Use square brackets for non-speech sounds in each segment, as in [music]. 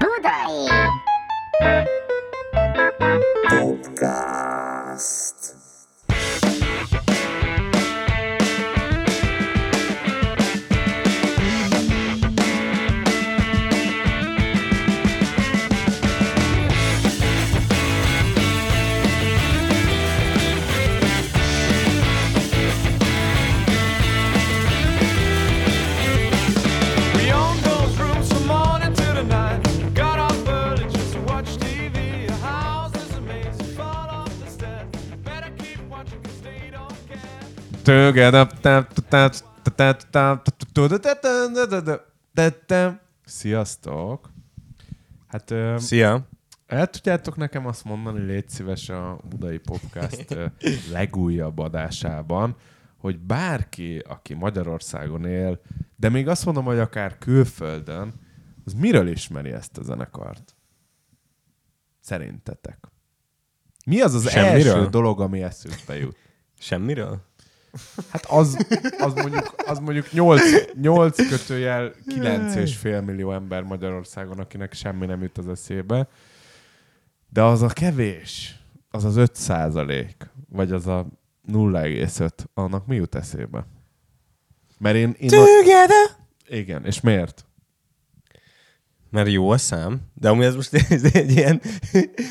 Budai! Podcast. Sziasztok! Hát Szia! el tudjátok nekem azt mondani, légy szíves a Budai Podcast [laughs] legújabb adásában, hogy bárki, aki Magyarországon él, de még azt mondom, hogy akár külföldön, az miről ismeri ezt a zenekart? Szerintetek? Mi az az Semmiről? első dolog, ami eszükbe jut? Semmiről? Hát az, az mondjuk, az mondjuk 8, 8 kötőjel 9 és fél millió ember Magyarországon, akinek semmi nem jut az eszébe. De az a kevés, az az 5 százalék, vagy az a 0,5, annak mi jut eszébe? Mert én... én Together! igen, és miért? Mert jó a szám, de amúgy ez most [laughs] ez egy ilyen,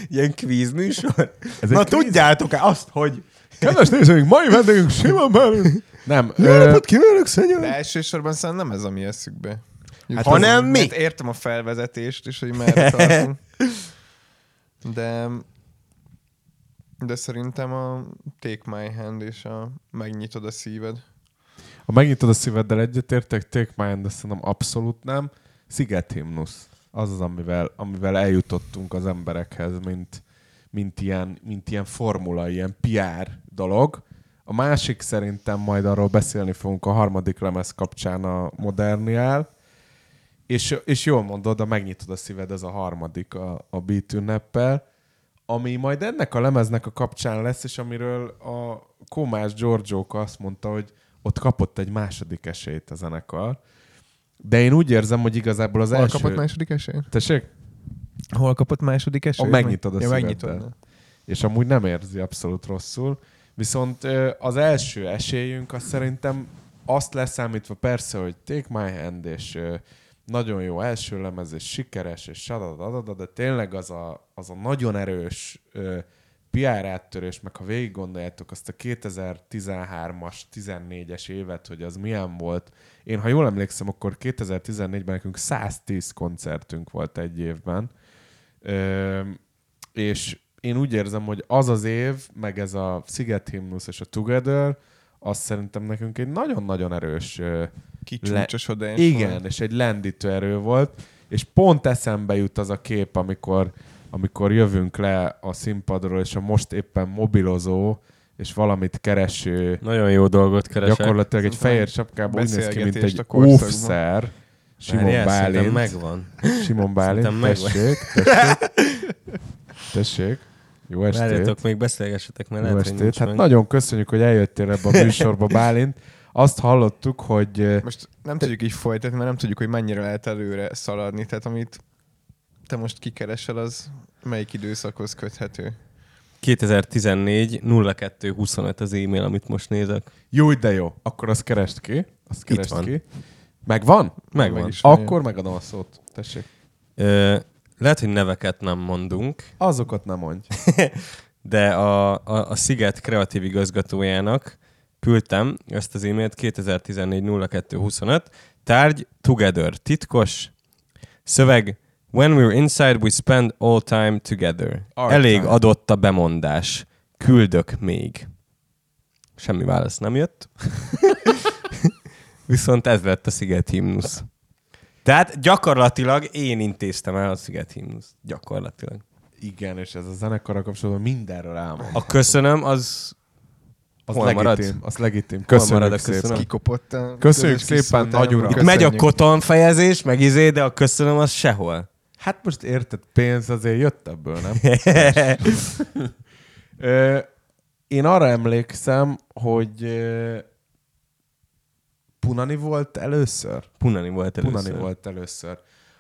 ilyen kvíz műsor. Ez Na egy kvíz? tudjátok-e azt, hogy... Kedves nézőink, mai vendégünk Simon Bálint. Nem. Jó ö, napot kívánok, szenyor! De elsősorban szerintem nem ez, ami eszükbe. Hát hanem mi? mert Értem a felvezetést is, hogy merre tartunk. De, de szerintem a Take My Hand és a Megnyitod a szíved. Ha megnyitod a szíveddel egyetértek, Take My Hand, de szerintem abszolút nem. Sziget-himnusz. Az az, amivel, amivel eljutottunk az emberekhez, mint, mint, ilyen, mint ilyen formula, ilyen PR dolog. A másik szerintem majd arról beszélni fogunk a harmadik lemez kapcsán a Moderniál. És, és jól mondod, a megnyitod a szíved, ez a harmadik a, a beat ünneppel, ami majd ennek a lemeznek a kapcsán lesz, és amiről a Komás Giorgioka azt mondta, hogy ott kapott egy második esélyt a zenekar. De én úgy érzem, hogy igazából az Hol első... kapott második esélyt? Tessék? Hol kapott második esélyt? megnyitod a ja, megnyitod. és amúgy nem érzi abszolút rosszul. Viszont az első esélyünk az szerintem azt leszámítva persze, hogy Take My Hand, és nagyon jó első lemez, és sikeres, és sadadadada, de tényleg az a, az a nagyon erős PR áttörés, meg ha végig gondoljátok azt a 2013-as, 14-es évet, hogy az milyen volt. Én, ha jól emlékszem, akkor 2014-ben nekünk 110 koncertünk volt egy évben. Ö, és én úgy érzem, hogy az az év, meg ez a Sziget Himnusz és a Together, az szerintem nekünk egy nagyon-nagyon erős Kicsúcsosodás. igen, volt. és egy lendítő erő volt, és pont eszembe jut az a kép, amikor, amikor jövünk le a színpadról, és a most éppen mobilozó, és valamit kereső, Nagyon jó dolgot keresek. gyakorlatilag egy fehér sapkában úgy néz ki, mint egy óvszer, Simon Várjál, Bálint. megvan. Simon Bálint, Szerintem megvan. tessék, tessék, tessék. Jó estét. Várjátok, még beszélgessetek, mert Jó lehet, estét. Hát meg. nagyon köszönjük, hogy eljöttél ebbe a műsorba, Bálint. Azt hallottuk, hogy Most nem tudjuk így folytatni, mert nem tudjuk, hogy mennyire lehet előre szaladni. Tehát amit te most kikeresel, az melyik időszakhoz köthető? 2014 02 25 az e-mail, amit most nézek. jó, de jó, akkor azt kerest ki. Azt kerest van. ki. Megvan? Megvan. Meg. Akkor megadom a szót. Tessék. Ö, lehet, hogy neveket nem mondunk, Azokat nem mondj. [laughs] de a, a, a Sziget kreatív igazgatójának küldtem ezt az e-mailt 2014 02 25. Tárgy Together, titkos. Szöveg When we're inside, we spend all time together. Our Elég time. adott a bemondás. Küldök még. Semmi válasz nem jött. [laughs] Viszont ez lett a Sziget himnusz. Tehát gyakorlatilag én intéztem el a Sziget himnusz. Gyakorlatilag. Igen, és ez a zenekarra kapcsolatban mindenről elmond. A köszönöm, az Az hol legitim. marad? Az legitim. Köszönjük marad a szépen. köszönöm? Kikopott a Köszönjük szépen, nagy uram. Itt megy a koton fejezés, meg izé, de a köszönöm az sehol. Hát most érted, pénz azért jött ebből, nem? [laughs] Én arra emlékszem, hogy Punani volt először? Punani volt először. Punani volt először.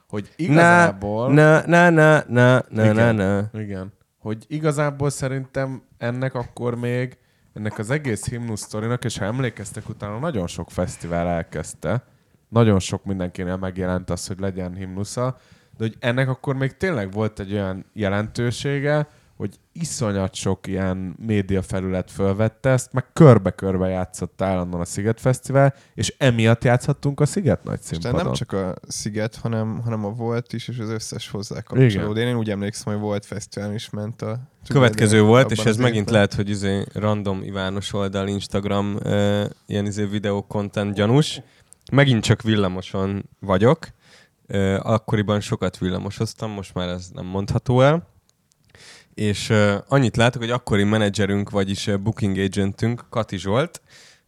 Hogy Na, igazából... na, na, na, na, na, na, Igen. na. Igen. Hogy igazából szerintem ennek akkor még, ennek az egész himnusz sztorinak, és ha emlékeztek utána, nagyon sok fesztivál elkezdte, nagyon sok mindenkinél megjelent az, hogy legyen himnusza, de hogy ennek akkor még tényleg volt egy olyan jelentősége, hogy iszonyat sok ilyen média felület fölvette ezt, meg körbe-körbe játszott állandóan a Sziget Fesztivál, és emiatt játszhattunk a Sziget nagy És színpadon. nem csak a Sziget, hanem, hanem a Volt is, és az összes hozzá kapcsolódó. Én úgy emlékszem, hogy Volt Fesztivál is ment a... Következő volt, és ez megint évben. lehet, hogy izé random Ivános oldal, Instagram, uh, ilyen izé videó content gyanús. Megint csak villamoson vagyok. Uh, akkoriban sokat villamosoztam, most már ez nem mondható el. És uh, annyit látok, hogy akkori menedzserünk, vagyis uh, booking agentünk, Kati Zsolt,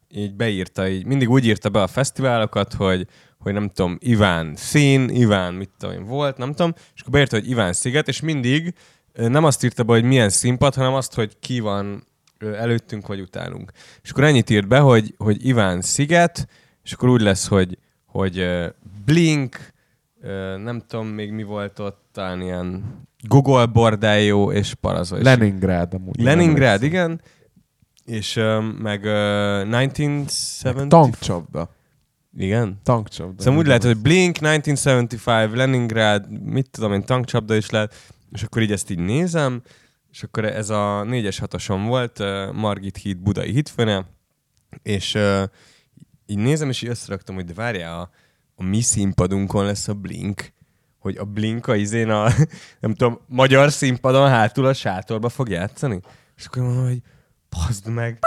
így beírta, így mindig úgy írta be a fesztiválokat, hogy, hogy nem tudom, Iván szín, Iván mit tudom én volt, nem tudom, és akkor beírta, hogy Iván sziget, és mindig nem azt írta be, hogy milyen színpad, hanem azt, hogy ki van előttünk vagy utánunk. És akkor ennyit írt be, hogy, hogy Iván sziget, és akkor úgy lesz, hogy, hogy Blink, nem tudom még mi volt ott, talán ilyen Google bordájó és Parazol. Leningrád amúgy. Leningrad, igen. És uh, meg uh, 1970... Tankcsapda. Igen. Tankcsapda. Szóval úgy lehet, hogy Blink, 1975, Leningrad, mit tudom én, tankcsapda is lehet, és akkor így ezt így nézem, és akkor ez a 4-es 6 volt, uh, Margit híd budai hitfőne, és uh, így nézem, és így összeraktam, hogy de várjál, a, a mi színpadunkon lesz a Blink, hogy a Blink a izén a, [laughs] nem tudom, magyar színpadon hátul a sátorba fog játszani. És akkor mondom, hogy Bazd meg.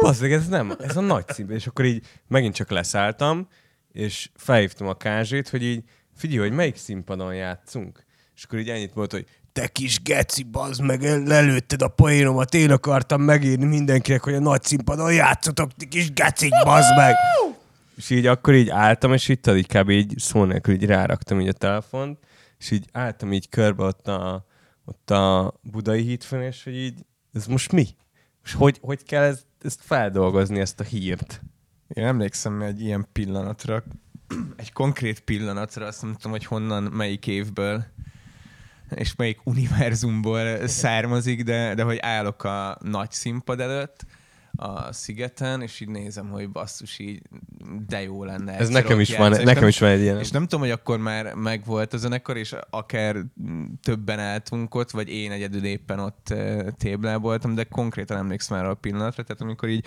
Bazd meg, ez nem, ez a nagy színpad. És akkor így megint csak leszálltam, és felhívtam a kázsét, hogy így figyelj, hogy melyik színpadon játszunk. És akkor így ennyit mondta, hogy te kis geci, bazd meg, el- lelőtted a poénomat, én akartam megírni mindenkinek, hogy a nagy színpadon játszotok, ti kis gecik, bazd meg. És így akkor így álltam, és itt így kb. így szó nélkül így ráraktam így a telefont, és így álltam így körbe ott a, ott a budai hídfőn, és hogy így, ez most mi? És hogy, hogy kell ezt, ezt feldolgozni, ezt a hírt? Én emlékszem egy ilyen pillanatra, [clears throat] egy konkrét pillanatra, azt nem tudom, hogy honnan, melyik évből, és melyik univerzumból származik, de, de hogy állok a nagy színpad előtt, a szigeten, és így nézem, hogy basszus, így de jó lenne. Ez nekem is van, nekem nem- is van egy ilyen. És nem tudom, hogy akkor már megvolt a zenekar, és akár többen álltunk ott, vagy én egyedül éppen ott uh, tébláboltam, de konkrétan emlékszem már a pillanatra, tehát amikor így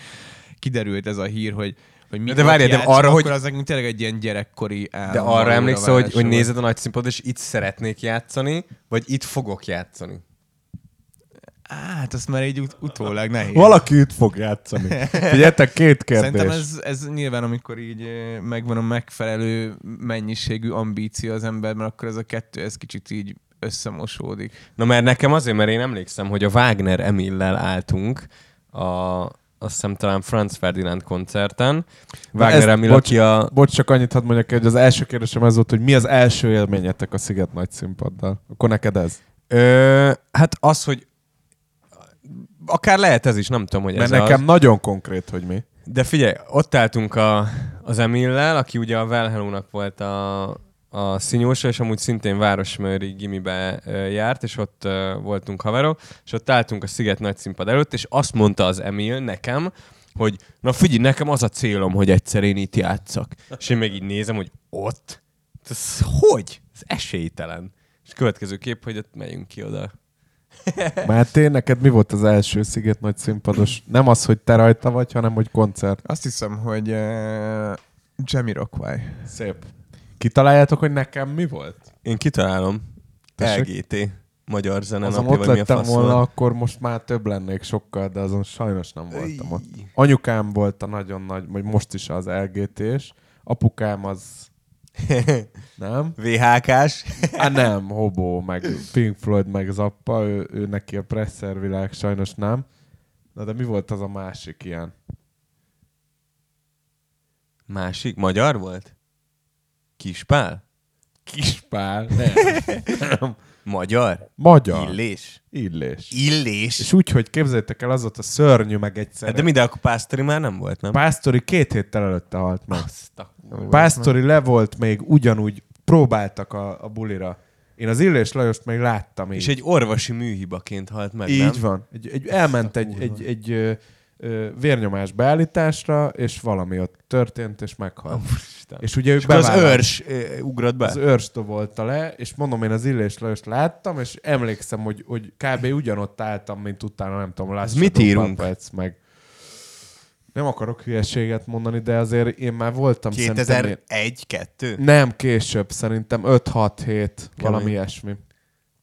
kiderült ez a hír, hogy hogy mi De várjál, de arra, akkor hogy- az nekünk tényleg egy ilyen gyerekkori álom. De arra emlékszel, hogy, hogy nézed a nagy színpadot, és itt szeretnék játszani, vagy itt fogok játszani? Hát azt már így ut- utólag nehéz. Valaki itt fog játszani. Figyeljetek, két kérdés. Szerintem ez, ez nyilván, amikor így ö, megvan a megfelelő mennyiségű ambíció az emberben, akkor ez a kettő, ez kicsit így összemosódik. Na mert nekem azért, mert én emlékszem, hogy a Wagner Emillel álltunk a, azt hiszem talán Franz Ferdinand koncerten. Wagner Emil, bocs- aki a... Bocs, csak annyit hadd mondjak, hogy az első kérdésem ez volt, hogy mi az első élményetek a Sziget nagy színpaddal? Akkor neked ez? Ö, hát az, hogy akár lehet ez is, nem tudom, hogy ez Mert nekem az. nagyon konkrét, hogy mi. De figyelj, ott álltunk a, az Emillel, aki ugye a Velhelónak volt a, a színyósa, és amúgy szintén Városmőri gimibe járt, és ott voltunk haverok, és ott álltunk a Sziget nagy színpad előtt, és azt mondta az Emil nekem, hogy na figyelj, nekem az a célom, hogy egyszer én itt játszak. És én meg így nézem, hogy ott? Ez hogy? Ez esélytelen. És következő kép, hogy ott megyünk ki oda. [laughs] Máté, neked mi volt az első Sziget nagy színpados? Nem az, hogy te rajta vagy, hanem hogy koncert. Azt hiszem, hogy uh, Jamiroquai. Szép. Kitaláljátok, hogy nekem mi volt? Én kitalálom. Tessék? LGT. Magyar zene Azon napja, ott vagy mi a lettem volna, van. akkor most már több lennék sokkal, de azon sajnos nem voltam ott. Anyukám volt a nagyon nagy, vagy most is az LGT-s. Apukám az [laughs] nem. VHK-s. Hát nem, Hobó, meg Pink Floyd, meg Zappa, ő, ő neki a presser világ sajnos nem. Na de mi volt az a másik ilyen? Másik? Magyar volt? Kispál? Kispál? Nem. nem. [laughs] Magyar? Magyar. Illés? Illés. Illés? És úgy, hogy képzeljétek el, az volt a szörnyű meg egyszer. Hát de minden, akkor Pásztori már nem volt, nem? Pásztori két héttel előtte halt meg. Azt a... Pásztori le volt még ugyanúgy, próbáltak a, a bulira. Én az Illés Lajost még láttam így. És egy orvosi műhibaként halt meg, így nem? van. Egy, egy, elment egy, egy, egy, ö, vérnyomás beállításra, és valami ott történt, és meghalt. Isten. És ugye ők És az őrs ugrott be? Az őrs dobolta le, és mondom, én az Illés Lajost láttam, és emlékszem, hogy, hogy kb. ugyanott álltam, mint utána, nem tudom, Ez mit írunk? Puppets, meg nem akarok hülyeséget mondani, de azért én már voltam szerintem... én- 2001-2? Nem, később, szerintem 5-6-7, valami ilyesmi.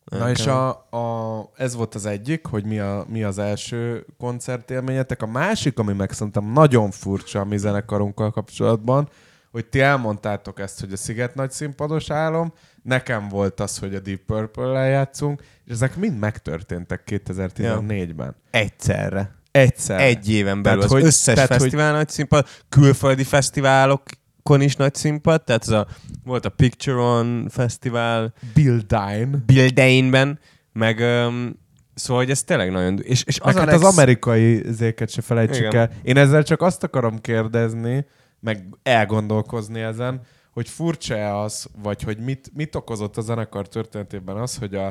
Na és a, a, ez volt az egyik, hogy mi, a, mi az első koncertélményetek. A másik, ami meg szerintem nagyon furcsa a mi zenekarunkkal kapcsolatban, hogy ti elmondtátok ezt, hogy a Sziget nagy színpados álom, nekem volt az, hogy a Deep Purple-lel játszunk, és ezek mind megtörténtek 2014-ben. Egyszerre. Egyszer. Egy éven belül Tehát, az hogy- összes tehát, hogy- fesztivál nagy színpad, külföldi fesztiválokon is nagy színpad, tehát ez a, volt a Picture On fesztivál, Bill Dine. Bildainben, meg um, szóval, hogy ez tényleg nagyon... És, és Az, az, a hát az legsz- amerikai zéket se felejtsük Igen. el. Én ezzel csak azt akarom kérdezni, meg elgondolkozni ezen, hogy furcsa-e az, vagy hogy mit, mit okozott a zenekar történetében az, hogy a,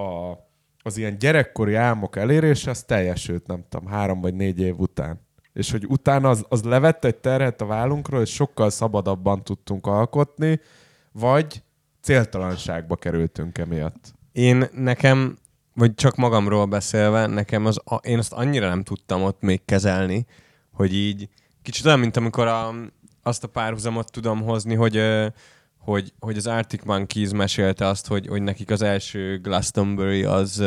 a, az ilyen gyerekkori álmok elérése, az teljesült, nem tudom, három vagy négy év után. És hogy utána az, az levette egy terhet a vállunkról, és sokkal szabadabban tudtunk alkotni, vagy céltalanságba kerültünk emiatt. Én nekem, vagy csak magamról beszélve, nekem az, én azt annyira nem tudtam ott még kezelni, hogy így kicsit olyan, mint amikor a, azt a párhuzamot tudom hozni, hogy, hogy, hogy az Arctic Monkeys mesélte azt, hogy, hogy nekik az első Glastonbury az,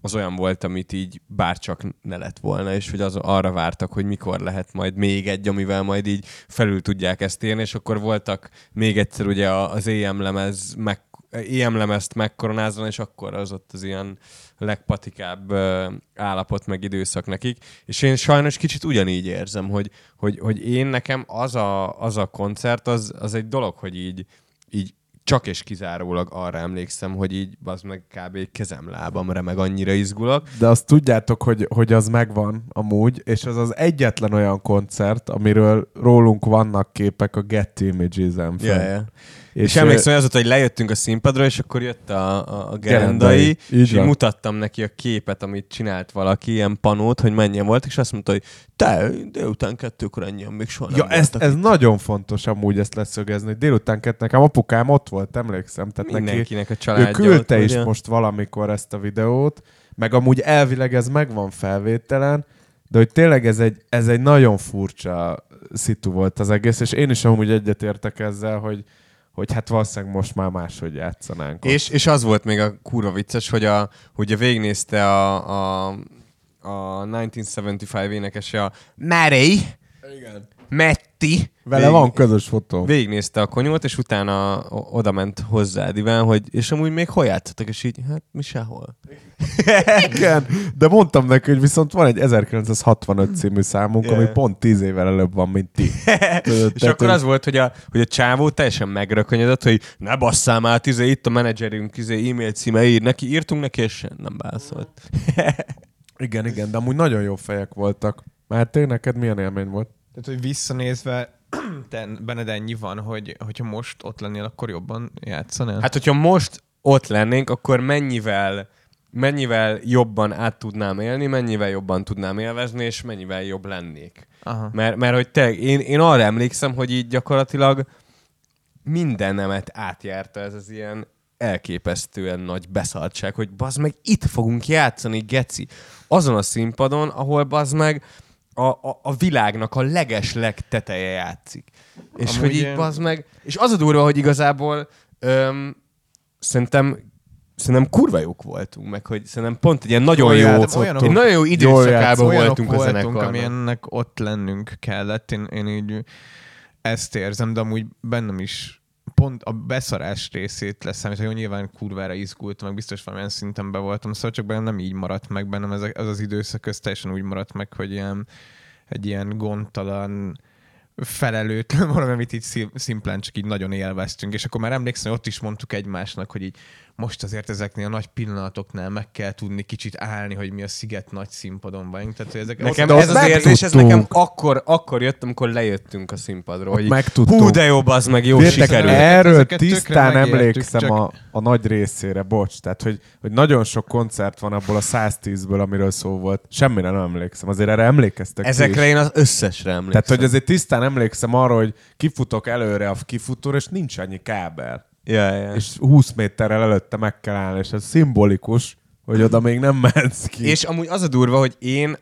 az olyan volt, amit így bárcsak ne lett volna, és hogy az arra vártak, hogy mikor lehet majd még egy, amivel majd így felül tudják ezt érni, és akkor voltak még egyszer ugye az EM lemez meg, EM lemezt megkoronázon, és akkor az ott az ilyen legpatikább állapot meg időszak nekik. És én sajnos kicsit ugyanígy érzem, hogy, hogy, hogy én nekem az a, az a koncert, az, az egy dolog, hogy így, így csak és kizárólag arra emlékszem, hogy így az meg kb. kezem lábam remeg, annyira izgulok. De azt tudjátok, hogy, hogy az megvan amúgy, és az az egyetlen olyan koncert, amiről rólunk vannak képek a Getty Images-en. Ja, fenn. És, És, emlékszem, hogy az volt, hogy lejöttünk a színpadra, és akkor jött a, a, a gerendai, Gerendai, és így mutattam neki a képet, amit csinált valaki, ilyen panót, hogy mennyien volt, és azt mondta, hogy te, délután kettőkor ennyien még soha nem Ja, ez, voltak ez itt." nagyon fontos amúgy ezt leszögezni. Délután kett nekem apukám ott volt, emlékszem. Tehát neki, Mindenkinek a ő családja. küldte ott, is ugye? most valamikor ezt a videót, meg amúgy elvileg ez megvan felvételen, de hogy tényleg ez egy, ez egy nagyon furcsa szitu volt az egész, és én is amúgy egyetértek ezzel, hogy, hogy hát valószínűleg most már máshogy játszanánk. ott. És, és az volt még a kurva vicces, hogy a, hogy a végignézte a, a, a 1975 énekese a Mary, Igen. Metti. Vele Végig- van közös fotó. Végignézte a konyót, és utána oda ment hozzád, Iván, hogy és amúgy még hol játszatok, és így, hát mi sehol. [laughs] Igen, de mondtam neki, hogy viszont van egy 1965 című számunk, Yeah. ami pont 10 évvel előbb van, mint ti. [laughs] És akkor az volt, hogy a, hogy a csávó teljesen megrökönyödött, hogy ne basszál már, izé, itt a menedzserünk, izé, e-mail címe, ír neki, írtunk neki, és nem válaszolt. Igen, igen, de amúgy nagyon jó fejek voltak. Már te neked milyen élmény volt? Tehát, hogy visszanézve, [clears throat] te, benned ennyi van, hogy hogyha most ott lennél, akkor jobban játszanál? Hát, hogyha most ott lennénk, akkor mennyivel mennyivel jobban át tudnám élni, mennyivel jobban tudnám élvezni, és mennyivel jobb lennék. Aha. Mert, mert hogy te, én, én arra emlékszem, hogy így gyakorlatilag mindenemet átjárta ez az ilyen elképesztően nagy beszaltság, hogy bazd meg itt fogunk játszani, geci. Azon a színpadon, ahol bazd meg a, a, a világnak a leges legteteje játszik. És Amúgy hogy így bazd meg, és az a durva, hogy igazából öm, szerintem szerintem kurva jók voltunk, meg hogy szerintem pont egy ilyen nagyon jó, játszottunk. olyanok- egy nagyon jó időszakában voltunk a zenekarnak. amilyennek ott lennünk kellett. Én, én így ezt érzem, de amúgy bennem is pont a beszarás részét leszámítva, hogy nyilván kurvára izgultam, meg biztos valamilyen szinten be voltam, szóval csak bennem nem így maradt meg, bennem ez, az az időszak ez teljesen úgy maradt meg, hogy ilyen, egy ilyen gondtalan, felelőtlen, [laughs] valami, amit így szim- szimplán csak így nagyon élveztünk, és akkor már emlékszem, hogy ott is mondtuk egymásnak, hogy így most azért ezeknél a nagy pillanatoknál meg kell tudni kicsit állni, hogy mi a sziget nagy színpadon vagyunk. Tehát, hogy ezek Nekem ez az érzés, ez megtudtunk. nekem akkor, akkor jött, amikor lejöttünk a színpadról. Hogy megtudtuk. hú, de jó, az meg jó sikerült. erről Ezeket tisztán emlékszem csak- a, a nagy részére, bocs. Tehát, hogy, hogy nagyon sok koncert van abból a 110-ből, amiről szó volt. Semmire nem emlékszem. Azért erre emlékeztek Ezekre is. én az összesre emlékszem. Tehát, hogy azért tisztán emlékszem arra, hogy kifutok előre a kifutóra, és nincs annyi kábel. Ja, ja. És 20 méterrel előtte meg kell állni, és ez szimbolikus, hogy oda még nem mehetsz ki. És amúgy az a durva, hogy én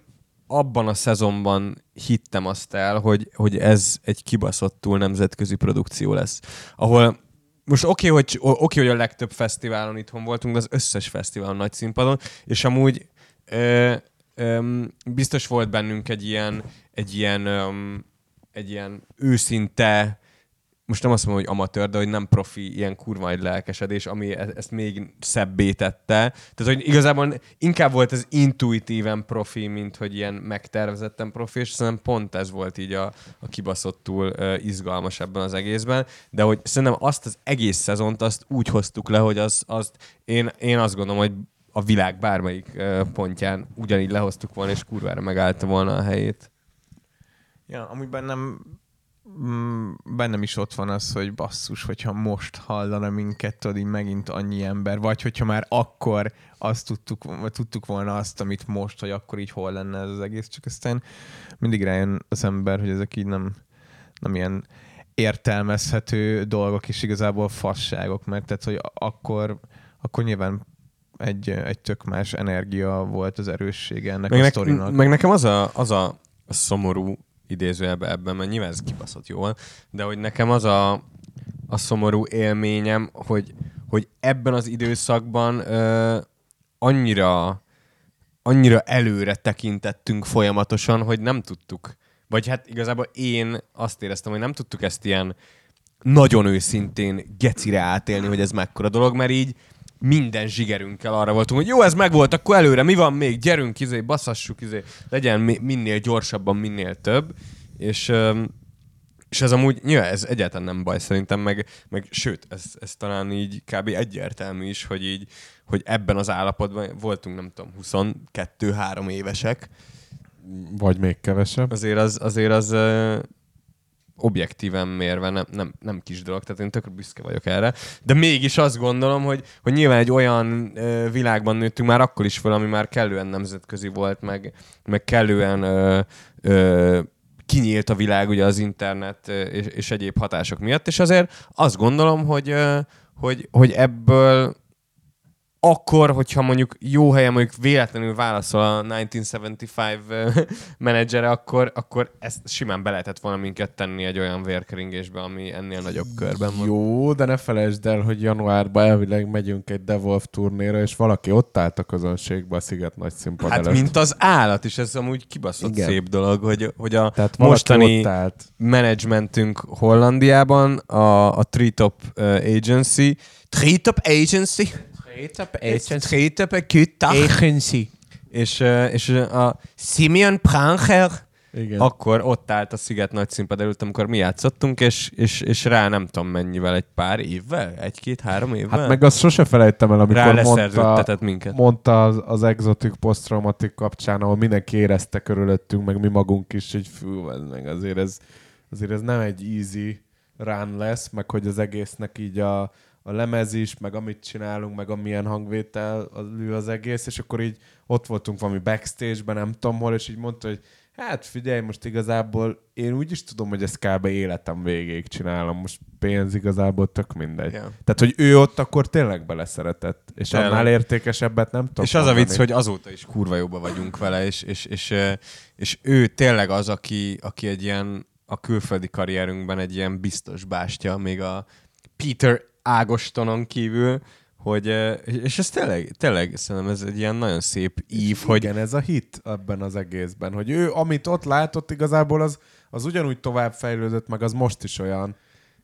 abban a szezonban hittem azt el, hogy, hogy ez egy kibaszottul nemzetközi produkció lesz. Ahol most oké, okay, hogy, oké, hogy a legtöbb fesztiválon itthon voltunk, de az összes fesztiválon nagy színpadon, és amúgy ö, ö, biztos volt bennünk egy ilyen, egy ilyen, ö, egy ilyen őszinte, most nem azt mondom, hogy amatőr, de hogy nem profi, ilyen kurva egy lelkesedés, ami e- ezt még szebbé tette. Tehát, hogy igazából inkább volt ez intuitíven profi, mint hogy ilyen megtervezetten profi, és szerintem pont ez volt így a, a kibaszottul uh, izgalmas ebben az egészben, de hogy szerintem azt az egész szezont azt úgy hoztuk le, hogy az, azt én, én azt gondolom, hogy a világ bármelyik uh, pontján ugyanígy lehoztuk volna, és kurvára megállta volna a helyét. Ja, amúgy bennem, mm, bennem is ott van az, hogy basszus, hogyha most hallana minket, tudod, így megint annyi ember, vagy hogyha már akkor azt tudtuk, vagy tudtuk volna azt, amit most, hogy akkor így hol lenne ez az egész, csak aztán mindig rájön az ember, hogy ezek így nem, nem ilyen értelmezhető dolgok, és igazából fasságok, mert tehát, hogy akkor, akkor nyilván egy, egy tök más energia volt az erőssége ennek Meg, a ne, sztorinak. meg nekem az a, az a szomorú idézőjelben ebben, mert nyilván ez kibaszott jól, de hogy nekem az a, a szomorú élményem, hogy, hogy ebben az időszakban ö, annyira annyira előre tekintettünk folyamatosan, hogy nem tudtuk. Vagy hát igazából én azt éreztem, hogy nem tudtuk ezt ilyen nagyon őszintén gecire átélni, hogy ez mekkora dolog, mert így minden zsigerünkkel arra voltunk, hogy jó, ez megvolt, akkor előre, mi van még, gyerünk, izé, baszassuk, izé, legyen mi- minél gyorsabban, minél több, és, és ez amúgy, nyilván ez egyáltalán nem baj szerintem, meg, meg sőt, ez, ez talán így kb. egyértelmű is, hogy így, hogy ebben az állapotban voltunk, nem tudom, 22-3 évesek, Vagy még kevesebb. azért az, azért az objektíven mérve nem, nem, nem kis dolog, tehát én tök büszke vagyok erre. De mégis azt gondolom, hogy, hogy nyilván egy olyan ö, világban nőttünk már akkor is fel, ami már kellően nemzetközi volt, meg, meg kellően ö, ö, kinyílt a világ ugye az internet és, és egyéb hatások miatt, és azért azt gondolom, hogy, hogy, hogy ebből akkor, hogyha mondjuk jó helyen mondjuk véletlenül válaszol a 1975 ö, [laughs] menedzsere, akkor, akkor ezt simán be lehetett volna minket tenni egy olyan vérkeringésbe, ami ennél nagyobb körben van. Jó, de ne felejtsd el, hogy januárban elvileg megyünk egy Devolve turnéra, és valaki ott állt a közönségbe a Sziget nagy színpad Hát előtt. mint az állat, és ez amúgy kibaszott Igen. szép dolog, hogy, hogy a Tehát mostani menedzsmentünk Hollandiában, a, a Treetop Agency, Treetop Agency, Treetop Agency. és, és a Simeon Prancher, Igen. akkor ott állt a Sziget nagy színpad előtt, amikor mi játszottunk, és, és, és rá nem tudom mennyivel, egy pár évvel? Egy-két-három évvel? Hát meg azt sose felejtem el, rá amikor mondta, leszerződtetett minket. mondta az, az exotic post-traumatic kapcsán, ahol mindenki érezte körülöttünk, meg mi magunk is, hogy fű, ez meg azért ez, azért ez nem egy easy run lesz, meg hogy az egésznek így a, a lemez is, meg amit csinálunk, meg amilyen hangvétel az, ő az egész, és akkor így ott voltunk valami backstage-ben, nem tudom hol, és így mondta, hogy hát figyelj, most igazából én úgy is tudom, hogy ezt kb. életem végéig csinálom, most pénz igazából tök mindegy. Ja. Tehát, hogy ő ott akkor tényleg beleszeretett, és Tényleg. annál értékesebbet nem tudom. És az a vicc, hogy azóta is kurva jóba vagyunk vele, és, és, és, és ő tényleg az, aki, aki egy ilyen a külföldi karrierünkben egy ilyen biztos bástya, még a Peter Ágostonon kívül, hogy, és ez tényleg, tényleg szerintem ez egy ilyen nagyon szép ív, hogy Igen, ez a hit ebben az egészben, hogy ő, amit ott látott igazából, az, az ugyanúgy tovább fejlődött, meg az most is olyan.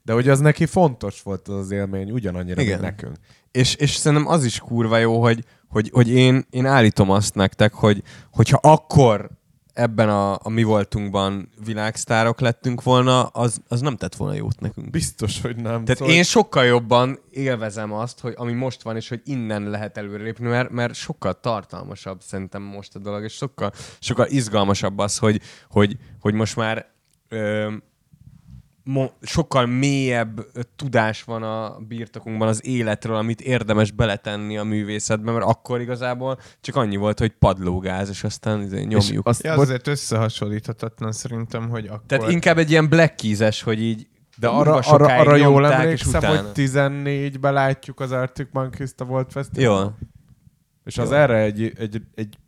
De hogy az neki fontos volt az, az élmény, ugyanannyira, Igen. mint nekünk. És, és szerintem az is kurva jó, hogy, hogy, hogy én, én állítom azt nektek, hogy hogyha akkor ebben a, a mi voltunkban világsztárok lettünk volna, az, az nem tett volna jót nekünk. Biztos, hogy nem. Tehát én sokkal jobban élvezem azt, hogy ami most van, és hogy innen lehet előrelépni, mert, mert sokkal tartalmasabb szerintem most a dolog, és sokkal, sokkal izgalmasabb az, hogy, hogy, hogy most már ö, sokkal mélyebb tudás van a birtokunkban az életről, amit érdemes beletenni a művészetbe, mert akkor igazából csak annyi volt, hogy padlógáz, és aztán izé, nyomjuk. azt, Ja, az azért összehasonlíthatatlan szerintem, hogy akkor... Tehát inkább egy ilyen black keys hogy így de arra, arra, arra jól és emlékszem, hogy 14-ben látjuk az Arctic Monkeys-t a Volt Festival. Jó. És az Jó. erre egy, egy, egy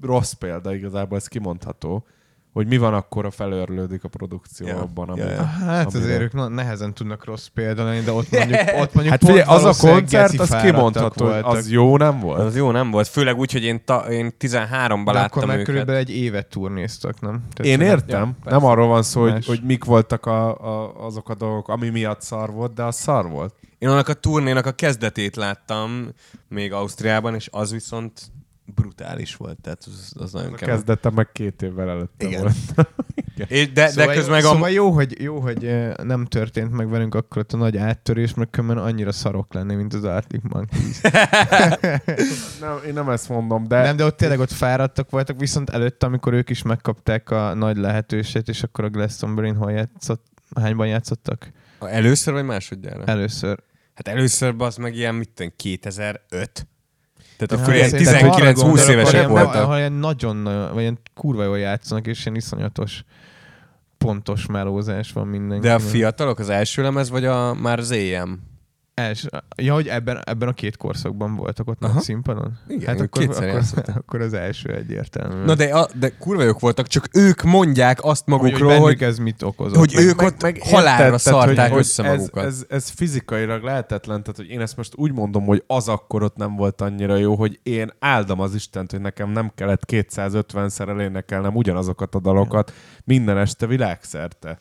rossz példa igazából, ez kimondható, hogy mi van akkor, a felörlődik a produkció Ja. abban, ami, Ja, ja. Hát amire- azért ők nehezen tudnak rossz példa lenni, de ott mondjuk, [laughs] ott mondjuk Hát pont figyelj, az a koncert, az kimondható, hogy voltak. az jó nem volt. Az jó nem volt, főleg úgy, hogy én, ta, én 13-ban de akkor láttam meg őket. körülbelül egy évet turnéztak, nem? Tehát Én értem, Ja, nem arról van szó, hogy, Más. hogy mik voltak a, a, azok a dolgok, ami miatt szar volt, de az szar volt. Én annak a turnénak a kezdetét láttam még Ausztriában, és az viszont brutális volt, tehát az, az nagyon A kemény. kezdete meg két évvel előtte Igen. volt. [laughs] És de, Szóval, de közben jó, meg a... szóval jó, hogy, jó, hogy nem történt meg velünk akkor ott a nagy áttörés, mert különben annyira szarok lenni, mint az Arctic Monkeys. [laughs] nem, én nem ezt mondom, de De... Nem, de ott tényleg ott fáradtak voltak, viszont előtte, amikor ők is megkapták a nagy lehetőséget, és akkor a Glastonbury-n hol játszott, hányban játszottak? Először vagy másodjára? Először. Hát először az meg ilyen, mit tudom, 2005? Tehát Hát, akkor ilyen szerintem arra 19-20 gondolok, évesek voltak. Ha ilyen nagyon, vagy ilyen kurva jól játszanak, és ilyen iszonyatos pontos melózás van mindenki. De a fiatalok az első lemez, vagy a, már az EM? Els, ja, hogy ebben, ebben a két korszakban voltak ott nagy színpadon? Igen, hát akkor, akkor, akkor, az első egyértelmű. Na de, a, de kurva jók voltak, csak ők mondják azt hogy, hogy magukról, bennük hogy, ez mit okozott. hogy ők ott halálra érted, szarták hogy- össze hogy ez, magukat. Ez, ez fizikailag lehetetlen, tehát hogy én ezt most úgy mondom, hogy az akkor ott nem volt annyira jó, hogy én áldom az Istent, hogy nekem nem kellett 250-szer elénekelnem ugyanazokat a dalokat minden este világszerte.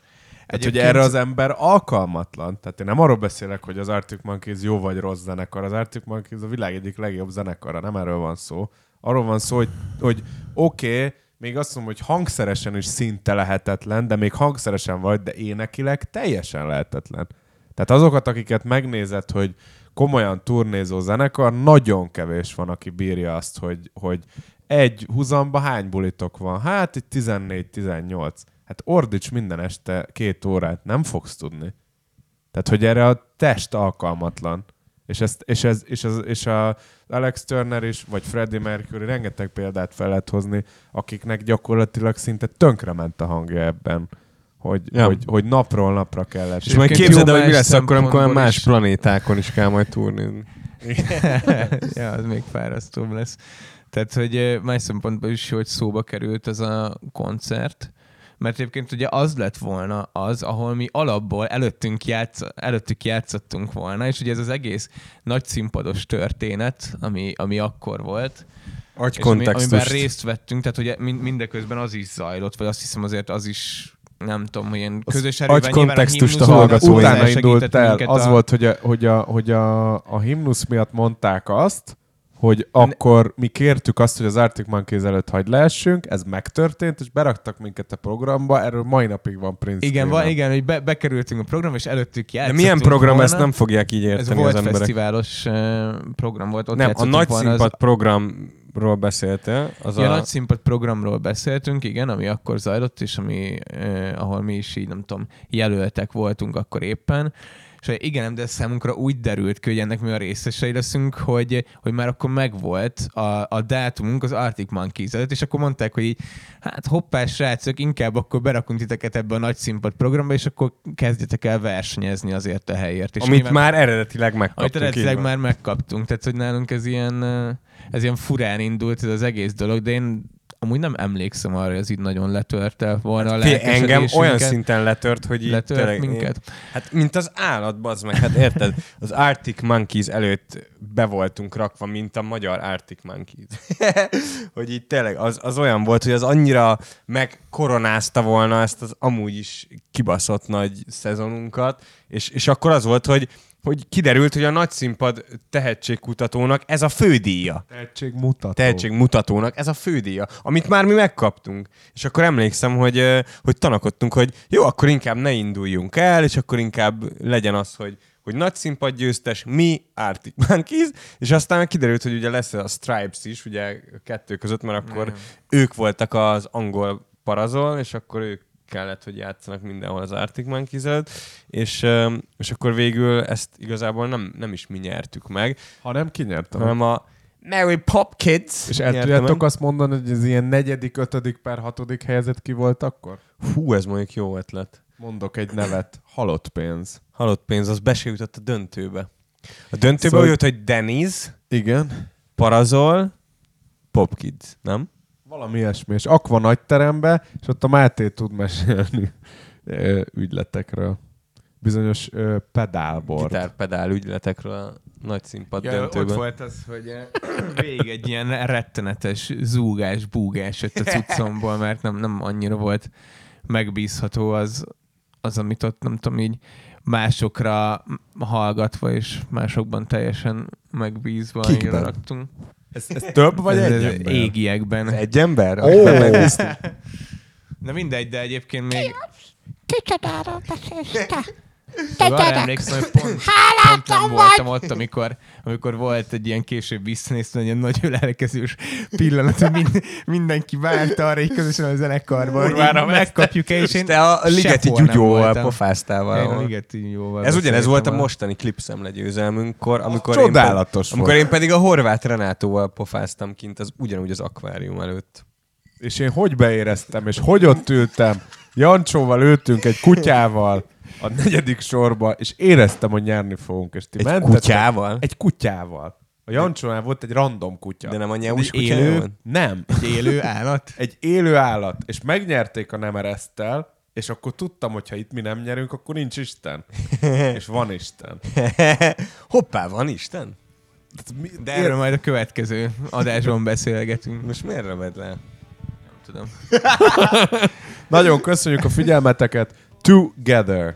Tehát, hogy erre az ember alkalmatlan. Tehát én nem arról beszélek, hogy az Arctic Monkeys jó vagy rossz zenekar. Az Arctic Monkeys a világ egyik legjobb zenekara, nem erről van szó. Arról van szó, hogy, hogy oké, okay, még azt mondom, hogy hangszeresen is szinte lehetetlen, de még hangszeresen vagy, de énekileg teljesen lehetetlen. Tehát azokat, akiket megnézed, hogy komolyan turnézó zenekar, nagyon kevés van, aki bírja azt, hogy, hogy egy húzamba hány bulitok van? Hát itt 14-18. Hát ordíts minden este két órát, nem fogsz tudni. Tehát, hogy erre a test alkalmatlan. És, ezt, és, ez, és, ez, és a Alex Turner is, vagy Freddie Mercury rengeteg példát fel lehet hozni, akiknek gyakorlatilag szinte tönkrement a hangja ebben, hogy, Ja. hogy, hogy napról napra kellett. És majd Egyébként képzeld el, hogy mi lesz akkor, amikor szempontból más is. planétákon is kell majd turnézni. ja, az még fárasztóbb lesz. Tehát, hogy más szempontból is hogy szóba került ez a koncert, mert egyébként ugye az lett volna az, ahol mi alapból előttünk játsz, előttük játszottunk volna, és ugye ez az egész nagy színpados történet, ami, ami akkor volt, Agy és ami, amiben kontextust. részt vettünk, tehát mind, mindeközben az is zajlott, vagy azt hiszem azért az is nem tudom, hogy ilyen közös erőben nyilván kontextust a himnusz hallgatói. hozzá Utána indult el. Az a- volt, hogy a, hogy, a, hogy a, a himnusz miatt mondták azt, hogy akkor mi kértük azt, hogy az Arctic Monkeys előtt hagyd leessünk, ez megtörtént, és beraktak minket a programba, erről mai napig van Prince Igen, van, igen, hogy be, bekerültünk a program, és előttük De játszottunk milyen program, volna. ezt nem fogják így Ez érteni volt az emberek. fesztiválos program volt. Ott Nem, a nagy színpad programról beszéltél. Az Az ja, a... nagy színpad programról beszéltünk, igen, ami akkor zajlott, és ami, eh, ahol mi is így, nem tudom, jelöltek voltunk akkor éppen. És igen, de számunkra úgy derült ki, hogy ennek mi a részesei leszünk, hogy, hogy már akkor megvolt a, a dátumunk az Arctic Monkeys előtt, és akkor mondták, hogy így, hát hoppás srácok, inkább akkor berakunk titeket ebbe a nagy színpad programba, és akkor kezdjetek el versenyezni azért a helyért. És Amit már eredetileg amit megkaptunk. eredetileg így van. már megkaptunk, tehát hogy nálunk ez ilyen, ez ilyen furán indult ez az egész dolog, de én amúgy nem emlékszem arra, hogy ez így nagyon letörte volna a Figyelj, engem olyan szinten letört, hogy így letört tényleg, minket. Hát, mint az állat, bazd meg, hát érted? Az Arctic Monkeys előtt be voltunk rakva, mint a magyar Arctic Monkeys. [laughs] hogy így tényleg az, az olyan volt, hogy az annyira megkoronázta volna ezt az amúgy is kibaszott nagy szezonunkat, és, és akkor az volt, hogy, hogy kiderült, hogy a nagyszínpad tehetségkutatónak ez a fődíja. Tehetségmutató. tehetségmutatónak ez a fődíja, amit már mi megkaptunk. És akkor emlékszem, hogy, hogy tanakodtunk, hogy jó, akkor inkább ne induljunk el, és akkor inkább legyen az, hogy hogy nagy színpad győztes, mi Arctic Monkeys, és aztán kiderült, hogy ugye lesz a Stripes is, ugye kettő között, mert akkor ők voltak az angol parazol, és akkor ők kellett, hogy játszanak mindenhol az Arctic Monkeys előtt, és, és akkor végül ezt igazából nem, nem is mi nyertük meg, Ha nem kinyertem. hanem a Mary Pop Kids És el tudjátok azt mondani, hogy ez ilyen negyedik, ötödik per hatodik helyzet ki volt akkor? Hú, ez mondjuk jó ötlet. Mondok egy nevet. Halott pénz. Halott pénz, az be se jutott a döntőbe. A döntőbe Szóval- jött, hogy Dennis, Igen. Parazol, Pop Kids, nem? Valami ilyesmi. És Aqua nagy terembe, és ott a Máté tud mesélni [laughs] ügyletekről. Bizonyos pedálbord. Gitárpedál ügyletekről a nagy színpad Ja, döntőben. ott volt az, hogy [coughs] végig egy ilyen rettenetes zúgás, búgás jött a cuccomból, mert nem, nem annyira volt megbízható az, az, amit ott nem tudom így másokra hallgatva és másokban teljesen megbízva Kikben? raktunk. Ez, ez több vagy Ez- egy ez ember? Égiekben. Egy ember? Ó! De [laughs] mindegy, de egyébként még Kicsodáról beszélsz te? Te arra emlékszem, hogy pont, pont nem voltam ott, amikor, amikor volt egy ilyen később visszanéztem, egy ilyen nagy ölelkezős pillanat, hogy mind, mindenki várta arra, így közösen a zenekarban, hogy megkapjuk-e, és én Te a Ligeti Gyugyóval pofáztál Én a valahol. Ligeti Gyugyóval Ez ugyanez volt a mostani klipszemle győzelmünkkor, amikor, Csodálatos én, amikor én pedig a horvát Renátóval pofáztam kint, az ugyanúgy az akvárium előtt. És én hogy beéreztem, és hogy ott ültem, Jancsóval ültünk egy kutyával a negyedik sorba, és éreztem, hogy nyerni fogunk. És ti Egy mentetek- kutyával? Egy kutyával. A Jancsónál volt egy random kutya. De nem a nyelvus élő? Nem. Egy élő állat? [laughs] Egy élő állat. És megnyerték a Nemeresztel, és akkor tudtam, hogy ha itt mi nem nyerünk, akkor nincs Isten. [laughs] és van Isten. [laughs] Hoppá, van Isten? De erről majd a következő adásban beszélgetünk. Most miért rövid le? Nem tudom. Nagyon köszönjük a figyelmeteket. Together.